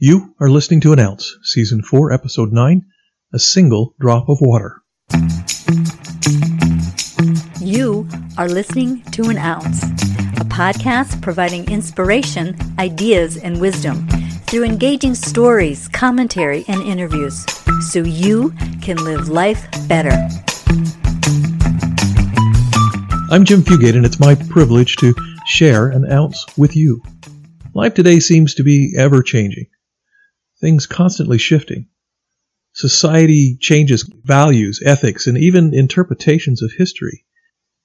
You are listening to An Ounce, Season 4, Episode 9 A Single Drop of Water. You are listening to An Ounce, a podcast providing inspiration, ideas, and wisdom through engaging stories, commentary, and interviews so you can live life better. I'm Jim Fugate, and it's my privilege to share an ounce with you. Life today seems to be ever changing, things constantly shifting. Society changes values, ethics, and even interpretations of history.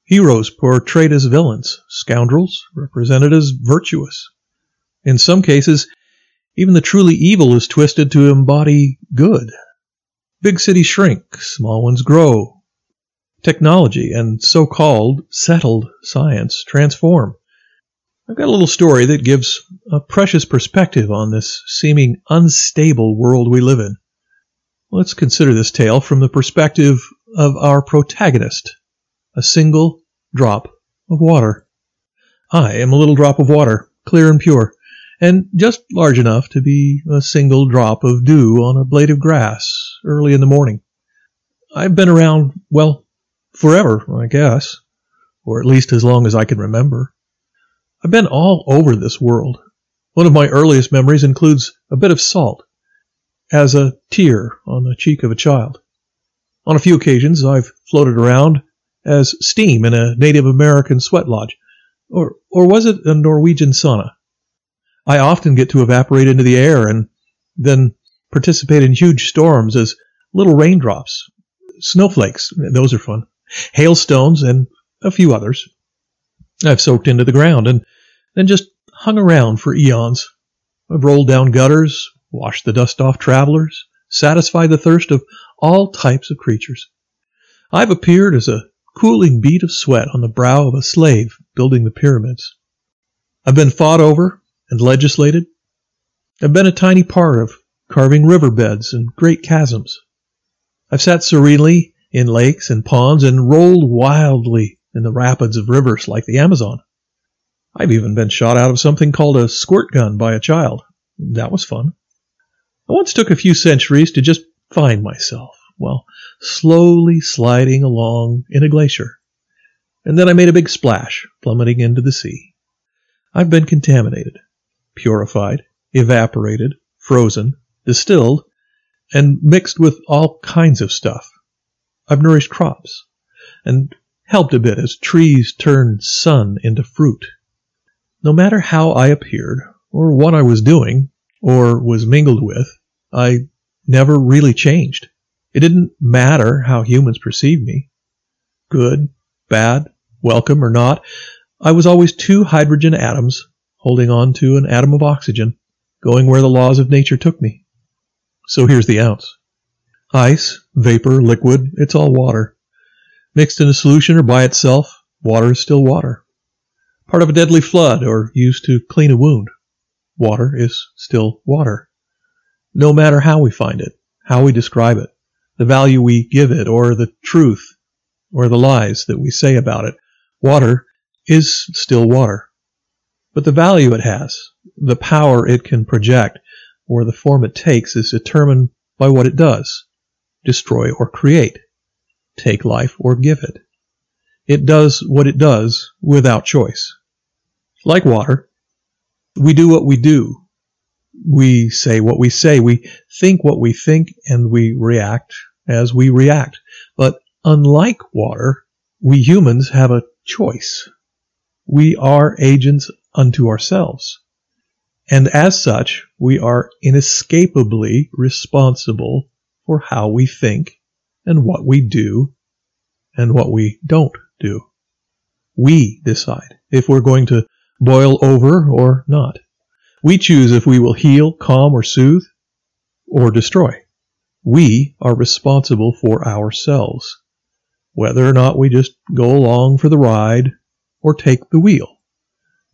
Heroes portrayed as villains, scoundrels represented as virtuous. In some cases, even the truly evil is twisted to embody good. Big cities shrink, small ones grow. Technology and so-called settled science transform. I've got a little story that gives a precious perspective on this seeming unstable world we live in. Let's consider this tale from the perspective of our protagonist, a single drop of water. I am a little drop of water, clear and pure and just large enough to be a single drop of dew on a blade of grass early in the morning. I've been around, well, forever, I guess, or at least as long as I can remember. I've been all over this world. One of my earliest memories includes a bit of salt as a tear on the cheek of a child. On a few occasions, I've floated around as steam in a Native American sweat lodge, or, or was it a Norwegian sauna? I often get to evaporate into the air and then participate in huge storms as little raindrops. Snowflakes, those are fun. Hailstones and a few others. I've soaked into the ground and then just hung around for eons. I've rolled down gutters, washed the dust off travelers, satisfied the thirst of all types of creatures. I've appeared as a cooling bead of sweat on the brow of a slave building the pyramids. I've been fought over, and legislated. I've been a tiny part of carving riverbeds and great chasms. I've sat serenely in lakes and ponds and rolled wildly in the rapids of rivers like the Amazon. I've even been shot out of something called a squirt gun by a child. That was fun. I once took a few centuries to just find myself while slowly sliding along in a glacier. And then I made a big splash, plummeting into the sea. I've been contaminated purified, evaporated, frozen, distilled, and mixed with all kinds of stuff. I've nourished crops and helped a bit as trees turned sun into fruit. No matter how I appeared, or what I was doing, or was mingled with, I never really changed. It didn't matter how humans perceived me. Good, bad, welcome or not, I was always two hydrogen atoms holding on to an atom of oxygen, going where the laws of nature took me. So here's the ounce. Ice, vapor, liquid, it's all water. Mixed in a solution or by itself, water is still water. Part of a deadly flood or used to clean a wound. Water is still water. No matter how we find it, how we describe it, the value we give it, or the truth, or the lies that we say about it, water is still water. But the value it has, the power it can project, or the form it takes is determined by what it does. Destroy or create. Take life or give it. It does what it does without choice. Like water, we do what we do. We say what we say. We think what we think and we react as we react. But unlike water, we humans have a choice. We are agents unto ourselves. And as such, we are inescapably responsible for how we think and what we do and what we don't do. We decide if we're going to boil over or not. We choose if we will heal, calm, or soothe, or destroy. We are responsible for ourselves, whether or not we just go along for the ride or take the wheel.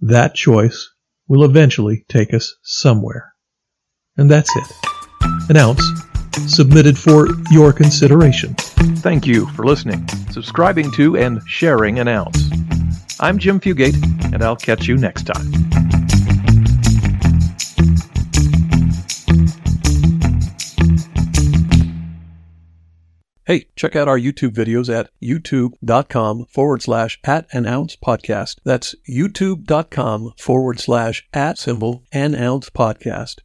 That choice will eventually take us somewhere. And that's it. An ounce submitted for your consideration. Thank you for listening, subscribing to, and sharing an ounce. I'm Jim Fugate, and I'll catch you next time. Hey, check out our YouTube videos at youtube.com forward slash at an ounce podcast. That's youtube.com forward slash at symbol an ounce podcast.